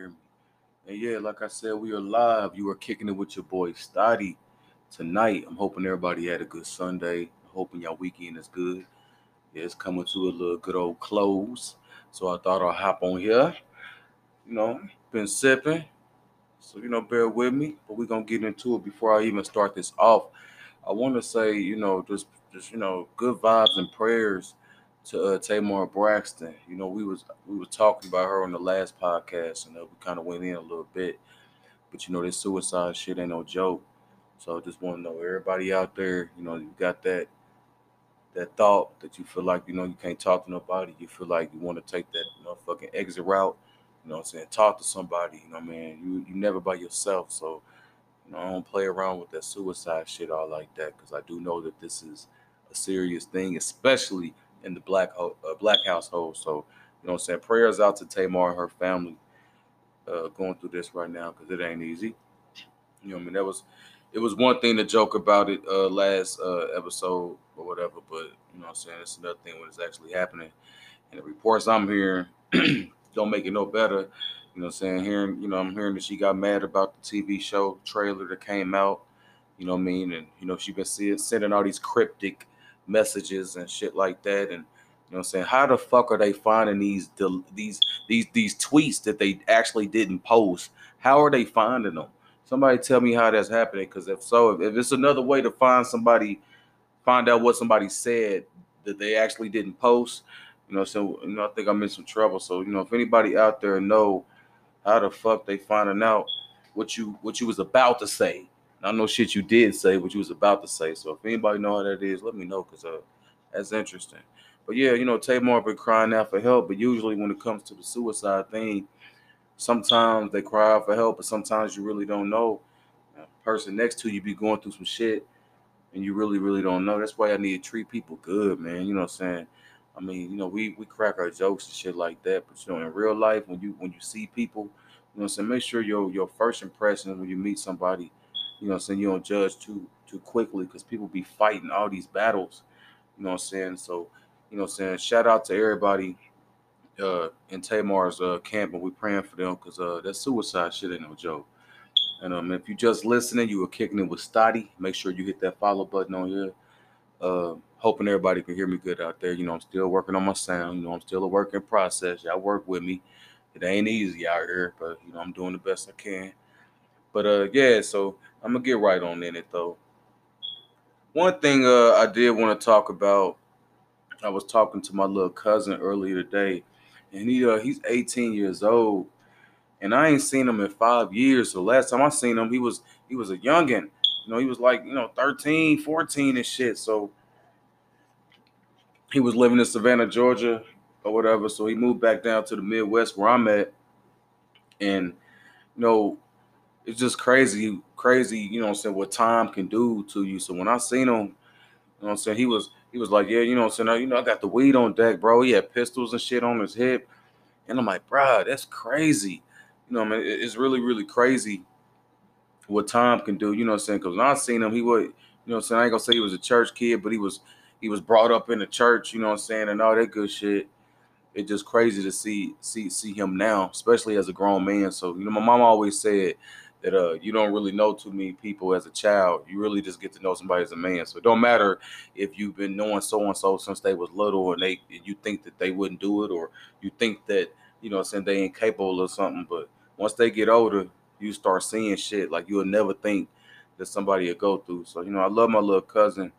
hear me. And yeah, like I said, we are live. You are kicking it with your boy Stottie tonight. I'm hoping everybody had a good Sunday. I'm hoping y'all weekend is good. Yeah, it's coming to a little good old close. So I thought I'll hop on here. You know, been sipping. So, you know, bear with me. But we're gonna get into it before I even start this off. I want to say, you know, just just you know, good vibes and prayers to uh, Tamar Braxton. You know, we was we was talking about her on the last podcast, and uh, we kind of went in a little bit. But you know, this suicide shit ain't no joke. So I just want to know everybody out there. You know, you got that that thought that you feel like you know you can't talk to nobody. You feel like you want to take that motherfucking exit route. You know what I'm saying? Talk to somebody. You know, man. You you never by yourself. So you know, I don't play around with that suicide shit all like that because I do know that this is a serious thing, especially in the black uh, black household. So, you know, I'm saying prayers out to Tamar and her family uh, going through this right now because it ain't easy. You know, I mean, that was it was one thing to joke about it uh, last uh, episode or whatever, but you know, I'm saying it's another thing when it's actually happening. And the reports I'm hearing don't make it no better. You know, I'm saying hearing, you know, I'm hearing that she got mad about the TV show trailer that came out. You know what I mean? And you know, she been seeing sending all these cryptic messages and shit like that. And you know I'm saying? How the fuck are they finding these these these these tweets that they actually didn't post? How are they finding them? Somebody tell me how that's happening. Because if so, if, if it's another way to find somebody, find out what somebody said that they actually didn't post, you know, so you know, I think I'm in some trouble. So, you know, if anybody out there know how the fuck they finding out what you what you was about to say, I know shit you did say, what you was about to say. So if anybody know how that is, let me know because uh, that's interesting. But yeah, you know, Tamar been crying out for help, but usually when it comes to the suicide thing, sometimes they cry out for help, but sometimes you really don't know. Person next to you be going through some shit, and you really, really don't know. That's why I need to treat people good, man. You know what I'm saying? I mean, you know, we we crack our jokes and shit like that, but you know, in real life, when you when you see people, you know what make sure your your first impression when you meet somebody you know I'm saying, you don't judge too too quickly because people be fighting all these battles. You know what I'm saying? So, you know what I'm saying, shout out to everybody uh in Tamar's uh camp and we praying for them because uh that suicide shit ain't no joke. And um if you just listening, you were kicking it with Stottie. Make sure you hit that follow button on here. Uh hoping everybody can hear me good out there. You know, I'm still working on my sound. You know, I'm still a work in process. Y'all work with me. It ain't easy out here, but you know, I'm doing the best I can. But uh yeah, so I'm gonna get right on in it though. One thing uh, I did want to talk about. I was talking to my little cousin earlier today, and he uh, he's 18 years old, and I ain't seen him in five years. So last time I seen him, he was he was a youngin. You know, he was like you know 13, 14 and shit. So he was living in Savannah, Georgia, or whatever. So he moved back down to the Midwest where I'm at, and you know it's just crazy, crazy, you know I'm saying, what time can do to you. So when I seen him, you know what I'm saying, he was he was like, Yeah, you know I'm saying, you know, I got the weed on deck, bro. He had pistols and shit on his hip. And I'm like, bro, that's crazy. You know, I mean, it's really, really crazy what time can do, you know what I'm saying? Because when I seen him, he would, you know I'm saying, I ain't gonna say he was a church kid, but he was he was brought up in the church, you know what I'm saying, and all that good shit. It's just crazy to see see see him now, especially as a grown man. So, you know, my mom always said that uh you don't really know too many people as a child. You really just get to know somebody as a man. So it don't matter if you've been knowing so and so since they was little and they you think that they wouldn't do it or you think that you know saying they ain't capable of something. But once they get older, you start seeing shit like you'll never think that somebody will go through. So you know I love my little cousin.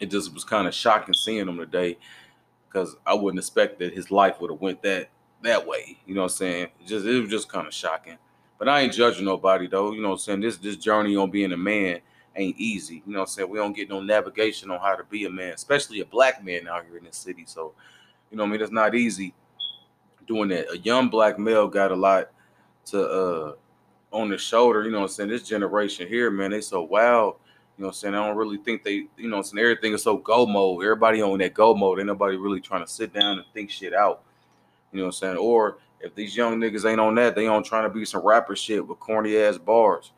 It just was kind of shocking seeing him today because I wouldn't expect that his life would have went that that way. You know what I'm saying? It just it was just kind of shocking. But I ain't judging nobody though. You know I'm saying? This this journey on being a man ain't easy. You know I'm saying? We don't get no navigation on how to be a man, especially a black man out here in this city. So, you know I mean? It's not easy doing that. A young black male got a lot to uh on the shoulder, you know I'm saying? This generation here, man, they so wild. You know I'm saying? I don't really think they, you know, saying everything is so go mode. Everybody on that go mode. Ain't nobody really trying to sit down and think shit out. You know I'm saying? Or if these young niggas ain't on that, they on trying to be some rapper shit with corny ass bars.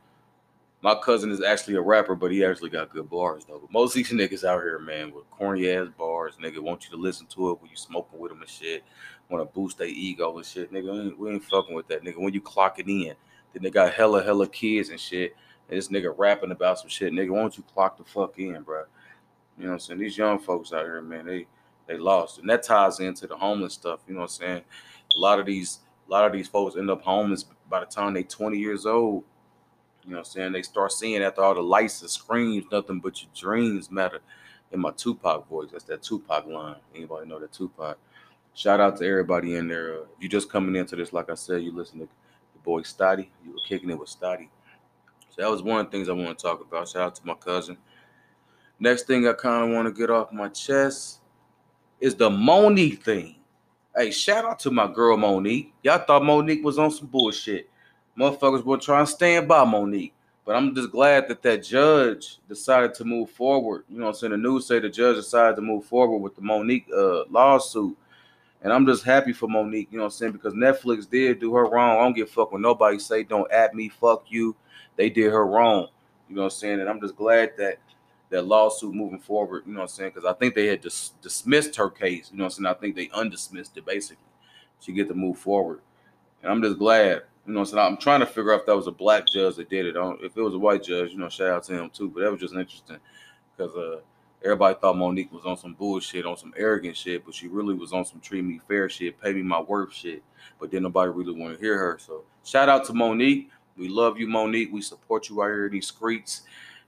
My cousin is actually a rapper, but he actually got good bars though. But most of these niggas out here, man, with corny ass bars, nigga want you to listen to it when you smoking with them and shit. Want to boost their ego and shit, nigga. We ain't, we ain't fucking with that, nigga. When you clocking in, then they got hella hella kids and shit. And this nigga rapping about some shit, nigga. Why don't you clock the fuck in, bro? You know what I'm saying? These young folks out here, man, they they lost, and that ties into the homeless stuff. You know what I'm saying? A lot of these a lot of these folks end up homeless by the time they 20 years old. You know what I'm saying? They start seeing after all the lights and screams, nothing but your dreams matter. In my Tupac voice, that's that Tupac line. Anybody know that Tupac? Shout out to everybody in there. Uh, if you just coming into this, like I said, you listen to the boy Stottie. You were kicking it with Stottie. So that was one of the things I want to talk about. Shout out to my cousin. Next thing I kind of want to get off my chest is the Monique thing. Hey, shout out to my girl Monique. Y'all thought Monique was on some bullshit. Motherfuckers were trying to stand by Monique. But I'm just glad that that judge decided to move forward. You know what I'm saying? The news say the judge decided to move forward with the Monique uh, lawsuit. And I'm just happy for Monique, you know what I'm saying? Because Netflix did do her wrong. I don't give a fuck when nobody say don't at me, fuck you. They did her wrong. You know what I'm saying? And I'm just glad that that lawsuit moving forward, you know what I'm saying? Because I think they had dis- dismissed her case, you know what I'm saying? I think they undismissed it basically. She get to move forward. And I'm just glad, you know what I'm saying? I'm trying to figure out if that was a black judge that did it. if it was a white judge, you know, shout out to him too. But that was just interesting because uh, everybody thought Monique was on some bullshit, on some arrogant shit, but she really was on some treat me fair shit, pay me my worth shit. But then nobody really want to hear her. So shout out to Monique. We love you, Monique. We support you out here in these streets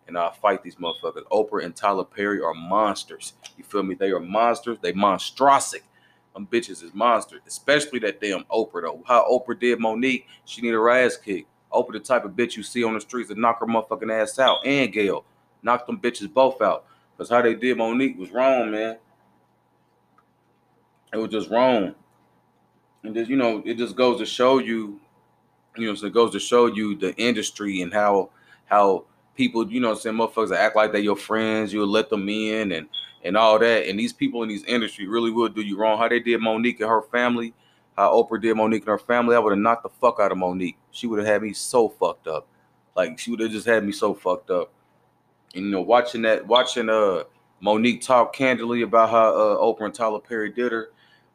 and I'll fight these motherfuckers. Oprah and Tyler Perry are monsters. You feel me? They are monsters. They monstrosic. Them bitches is monsters. Especially that damn Oprah though. How Oprah did Monique, she need her ass kicked. Oprah the type of bitch you see on the streets that knock her motherfucking ass out. And Gayle. Knock them bitches both out. Because how they did Monique was wrong, man. It was just wrong. And just, you know, it just goes to show you, you know, so it goes to show you the industry and how how people, you know, saying motherfuckers act like they're your friends, you'll let them in and and all that. And these people in these industry really will do you wrong. How they did Monique and her family, how Oprah did Monique and her family, I would have knocked the fuck out of Monique. She would have had me so fucked up. Like she would have just had me so fucked up. And you know, watching that, watching uh Monique talk candidly about how uh, Oprah and Tyler Perry did her,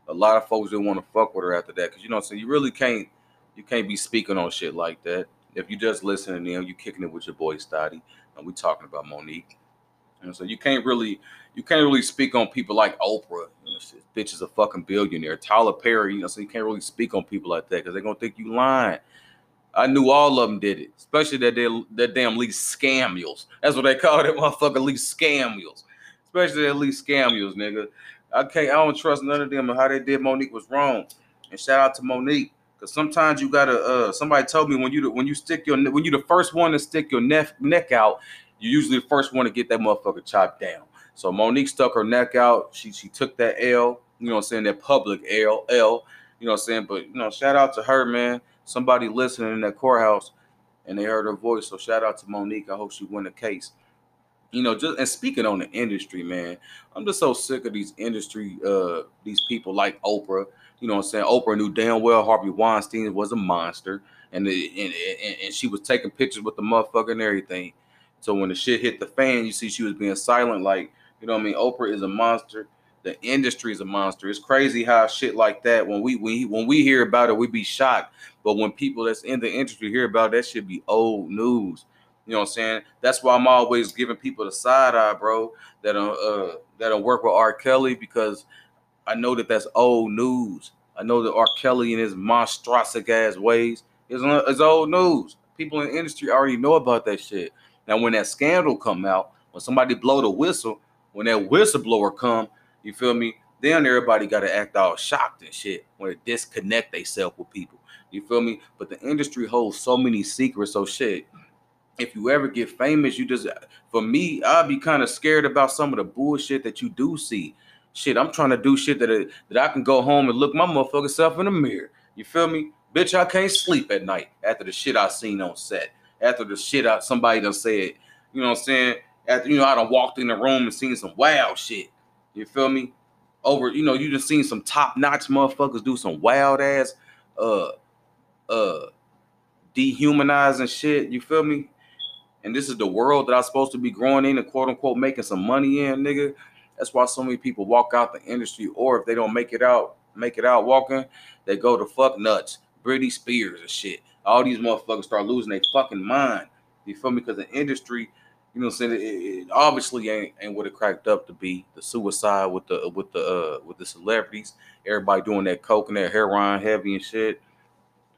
a lot of folks didn't want to fuck with her after that. Cause you know, so you really can't you can't be speaking on shit like that. If you just listening them, you kicking it with your boy Stottie, and we talking about Monique. And so you can't really you can't really speak on people like Oprah. You know, bitch is a fucking billionaire. Tyler Perry, you know, so you can't really speak on people like that because they're gonna think you lying. I knew all of them did it, especially that they, that damn Lee Scammules. That's what they call that motherfucker Lee Scammules. Especially that Lee Scammules, nigga. I can't. I don't trust none of them and how they did Monique was wrong. And shout out to Monique. Cause sometimes you gotta. Uh, somebody told me when you when you stick your when you the first one to stick your neck neck out, you usually the first one to get that motherfucker chopped down. So Monique stuck her neck out. She she took that L. You know what I'm saying? That public L L. You know what I'm saying? But you know, shout out to her, man. Somebody listening in that courthouse, and they heard her voice. So shout out to Monique. I hope she win the case. You know, just and speaking on the industry, man, I'm just so sick of these industry, uh, these people like Oprah you know what I'm saying? Oprah knew damn well Harvey Weinstein was a monster, and, and, and, and she was taking pictures with the motherfucker and everything. So when the shit hit the fan, you see she was being silent, like you know what I mean. Oprah is a monster. The industry is a monster. It's crazy how shit like that when we when, when we hear about it, we be shocked. But when people that's in the industry hear about it, that should be old news. You know what I'm saying? That's why I'm always giving people the side eye, bro. That uh that'll work with R. Kelly because I know that that's old news. I know that R. Kelly and his monstrosic ass ways is, is old news. People in the industry already know about that shit. Now, when that scandal come out, when somebody blow the whistle, when that whistleblower come, you feel me? Then everybody got to act all shocked and shit when they disconnect themselves with people. You feel me? But the industry holds so many secrets. So shit, if you ever get famous, you just for me, I'd be kind of scared about some of the bullshit that you do see. Shit, I'm trying to do shit that that I can go home and look my motherfucking self in the mirror. You feel me? Bitch, I can't sleep at night after the shit I seen on set. After the shit I somebody done said. You know what I'm saying? After you know, I done walked in the room and seen some wild shit. You feel me? Over, you know, you just seen some top-notch motherfuckers do some wild ass uh uh dehumanizing shit. You feel me? and this is the world that I'm supposed to be growing in and quote unquote making some money in, nigga. That's why so many people walk out the industry, or if they don't make it out, make it out walking, they go to fuck nuts, Britney Spears and shit. All these motherfuckers start losing their fucking mind. You feel me? Because the industry, you know, I'm saying it, it obviously ain't ain't what it cracked up to be. The suicide with the with the uh with the celebrities, everybody doing that coke and that heroin heavy and shit.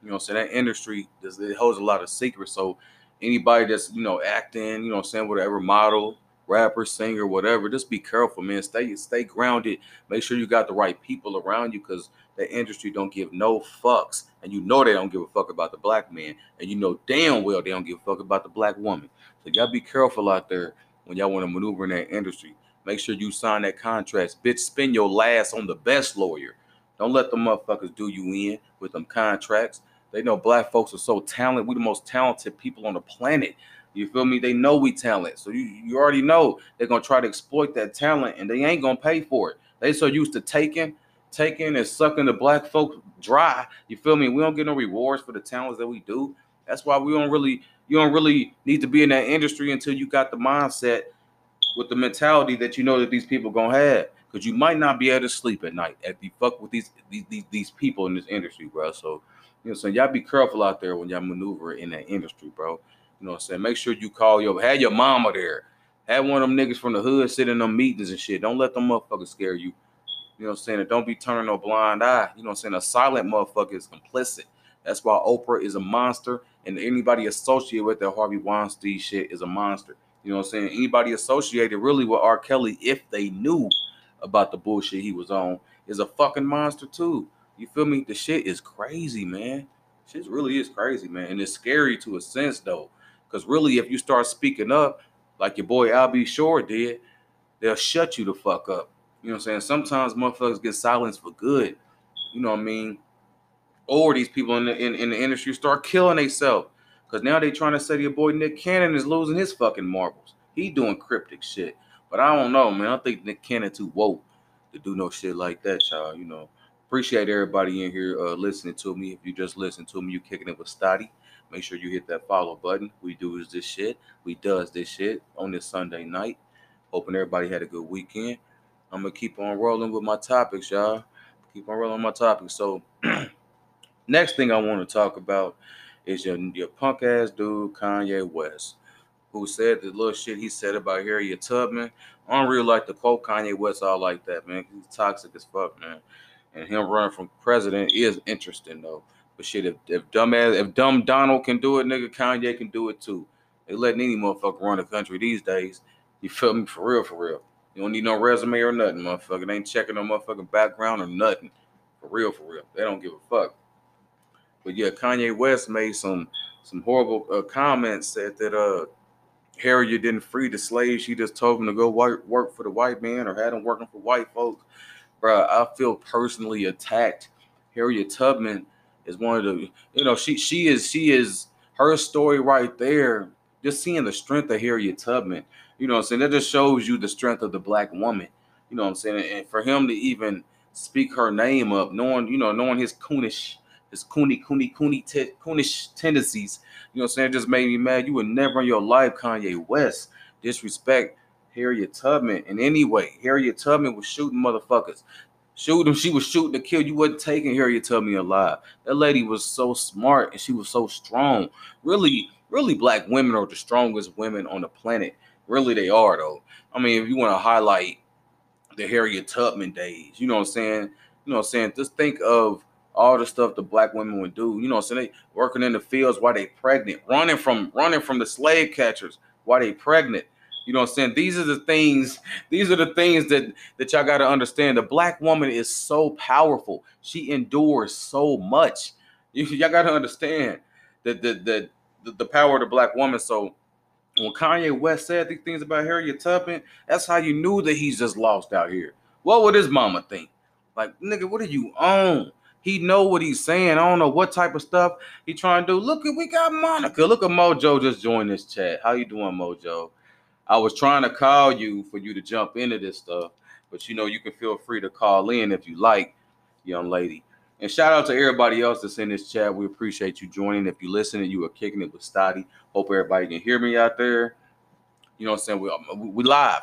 You know, what I'm saying that industry does it holds a lot of secrets. So anybody that's you know acting, you know, I'm saying whatever model, rapper, singer, whatever, just be careful, man. Stay stay grounded. Make sure you got the right people around you because the industry don't give no fucks, and you know they don't give a fuck about the black man, and you know damn well they don't give a fuck about the black woman. So y'all be careful out there when y'all want to maneuver in that industry. Make sure you sign that contract. Bitch, spend your last on the best lawyer. Don't let the motherfuckers do you in with them contracts. They know black folks are so talented. We the most talented people on the planet. You feel me? They know we talent. So you, you already know they're gonna try to exploit that talent and they ain't gonna pay for it. They so used to taking, taking and sucking the black folks dry. You feel me? We don't get no rewards for the talents that we do. That's why we don't really you don't really need to be in that industry until you got the mindset with the mentality that you know that these people gonna have. Because you might not be able to sleep at night if you fuck with these these, these, these people in this industry, bro. So you know, so y'all be careful out there when y'all maneuver in that industry, bro. You know what I'm saying? Make sure you call your have your mama there. Have one of them niggas from the hood sit in them meetings and shit. Don't let them motherfuckers scare you. You know what I'm saying? Don't be turning a blind eye. You know what I'm saying? A silent motherfucker is complicit. That's why Oprah is a monster, and anybody associated with that Harvey Weinstein shit is a monster. You know what I'm saying? Anybody associated really with R. Kelly, if they knew about the bullshit he was on, is a fucking monster too. You feel me? The shit is crazy, man. Shit really is crazy, man. And it's scary to a sense though. Because really, if you start speaking up, like your boy Al B. Sure did, they'll shut you the fuck up. You know what I'm saying? Sometimes motherfuckers get silenced for good. You know what I mean? Or these people in the in, in the industry start killing themselves. Cause now they trying to say your boy Nick Cannon is losing his fucking marbles. He doing cryptic shit. But I don't know, man. I think Nick Cannon too woke to do no shit like that, y'all. You know. Appreciate everybody in here uh, listening to me. If you just listen to me, you kicking it with Stottie. Make sure you hit that follow button. We do is this shit. We does this shit on this Sunday night. Hoping everybody had a good weekend. I'm gonna keep on rolling with my topics, y'all. Keep on rolling my topics. So, next thing I want to talk about is your your punk ass dude Kanye West, who said the little shit he said about Harriet Tubman. I don't really like to quote Kanye West all like that, man. He's toxic as fuck, man and him running from president is interesting though. But shit, if, if dumbass, if dumb Donald can do it, nigga, Kanye can do it too. They letting any motherfucker run the country these days. You feel me? For real, for real. You don't need no resume or nothing, motherfucker. They ain't checking no motherfucking background or nothing. For real, for real. They don't give a fuck. But yeah, Kanye West made some some horrible uh, comments. Said that uh Harriet didn't free the slaves. She just told him to go work, work for the white man or had him working for white folks bro, I feel personally attacked. Harriet Tubman is one of the, you know, she she is she is her story right there. Just seeing the strength of Harriet Tubman, you know, I'm saying that just shows you the strength of the black woman. You know what I'm saying? And for him to even speak her name up, knowing you know, knowing his coonish, his coony, coony, coony, te- coonish tendencies, you know what I'm saying? It just made me mad. You would never in your life, Kanye West, disrespect Harriet Tubman in any way. Harriet Tubman was shooting motherfuckers. Shooting, she was shooting to kill. You wasn't taking Harriet Tubman alive. That lady was so smart and she was so strong. Really, really, black women are the strongest women on the planet. Really, they are though. I mean, if you want to highlight the Harriet Tubman days, you know what I'm saying? You know what I'm saying? Just think of all the stuff the black women would do. You know what I'm saying? They working in the fields while they pregnant, running from running from the slave catchers while they pregnant. You know what I'm saying? These are the things, these are the things that that y'all got to understand. The black woman is so powerful. She endures so much. You, y'all got to understand that the, the the the power of the black woman. So when Kanye West said these things about Harriet Tubman, that's how you knew that he's just lost out here. What would his mama think? Like, nigga, what are you on? He know what he's saying. I don't know what type of stuff he trying to do. Look at we got Monica. Look at Mojo just joined this chat. How you doing, Mojo? I was trying to call you for you to jump into this stuff, but you know, you can feel free to call in if you like, young lady. And shout out to everybody else that's in this chat. We appreciate you joining. If you listening, you are kicking it with Stottie. Hope everybody can hear me out there. You know what I'm saying? Uh, we, we live.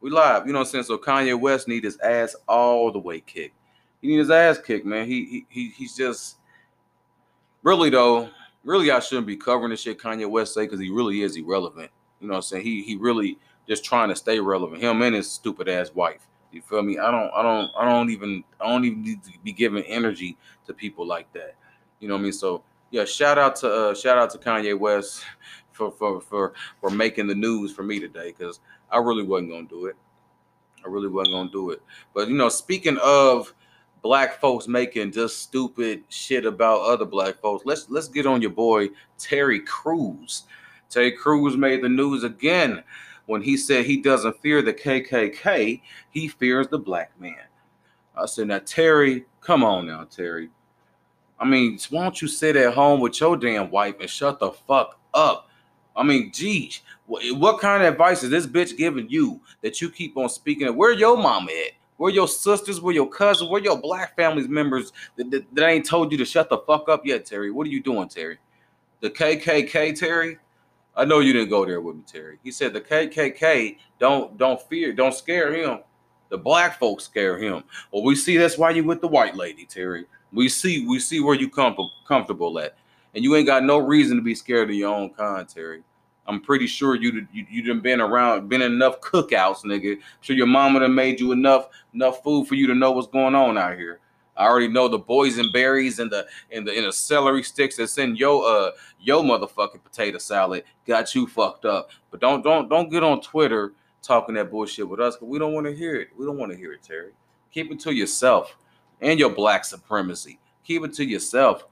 We live. You know what I'm saying? So Kanye West need his ass all the way kicked. He need his ass kicked, man. He he, he he's just really though. Really, I shouldn't be covering the shit Kanye West say because he really is irrelevant. You know what I'm saying? He he really just trying to stay relevant. Him and his stupid ass wife. You feel me? I don't I don't I don't even I don't even need to be giving energy to people like that. You know what I mean? So yeah, shout out to uh, shout out to Kanye West for for for for making the news for me today because I really wasn't gonna do it. I really wasn't gonna do it. But you know, speaking of black folks making just stupid shit about other black folks, let's let's get on your boy Terry Crews. Terry Crews made the news again when he said he doesn't fear the KKK, he fears the black man. I said, now, Terry, come on now, Terry. I mean, why don't you sit at home with your damn wife and shut the fuck up? I mean, geez, what, what kind of advice is this bitch giving you that you keep on speaking of? Where your mama at? Where your sisters? Where your cousins? Where your black family's members that, that, that ain't told you to shut the fuck up yet, Terry? What are you doing, Terry? The KKK, Terry? I know you didn't go there with me, Terry. He said the KKK don't don't fear, don't scare him. The black folks scare him. Well, we see that's why you with the white lady, Terry. We see we see where you come comfortable at, and you ain't got no reason to be scared of your own kind, Terry. I'm pretty sure you you you done been around, been enough cookouts, nigga. sure your mama done made you enough enough food for you to know what's going on out here. I already know the boysenberries and the and the and the celery sticks that's in your uh your motherfucking potato salad got you fucked up. But don't don't don't get on Twitter talking that bullshit with us because we don't want to hear it. We don't want to hear it, Terry. Keep it to yourself and your black supremacy. Keep it to yourself.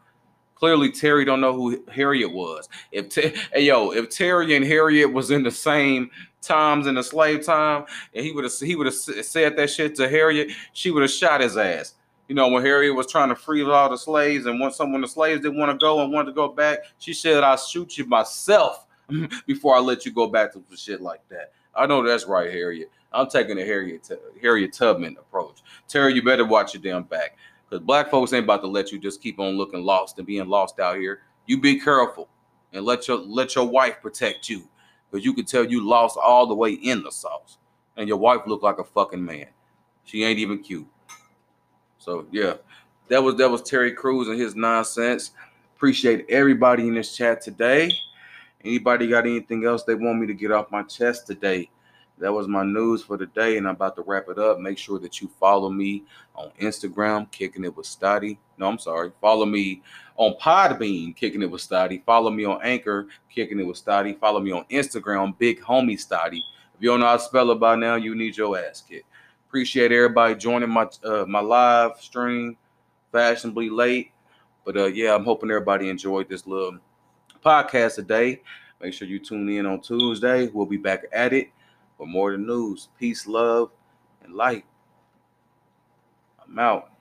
Clearly, Terry don't know who Harriet was. If hey yo, if Terry and Harriet was in the same times in the slave time, and he would have he would have said that shit to Harriet, she would have shot his ass you know, when Harriet was trying to free all the slaves, and once some when the slaves didn't want to go and wanted to go back, she said, "I'll shoot you myself before I let you go back to shit like that." I know that's right, Harriet. I'm taking the Harriet Harriet Tubman approach. Terry, you better watch your damn back, because black folks ain't about to let you just keep on looking lost and being lost out here. You be careful and let your let your wife protect you, because you can tell you lost all the way in the sauce, and your wife look like a fucking man. She ain't even cute. So yeah, that was that was Terry Crews and his nonsense. Appreciate everybody in this chat today. Anybody got anything else they want me to get off my chest today? That was my news for the day, and I'm about to wrap it up. Make sure that you follow me on Instagram, kicking it with Stottie. No, I'm sorry. Follow me on Podbean, kicking it with Stottie. Follow me on Anchor, kicking it with Stottie. Follow me on Instagram, Big Homie Stottie. If you don't know how to spell it by now, you need your ass kicked. Appreciate everybody joining my uh, my live stream, fashionably late. But uh, yeah, I'm hoping everybody enjoyed this little podcast today. Make sure you tune in on Tuesday. We'll be back at it for more of the news. Peace, love, and light. I'm out.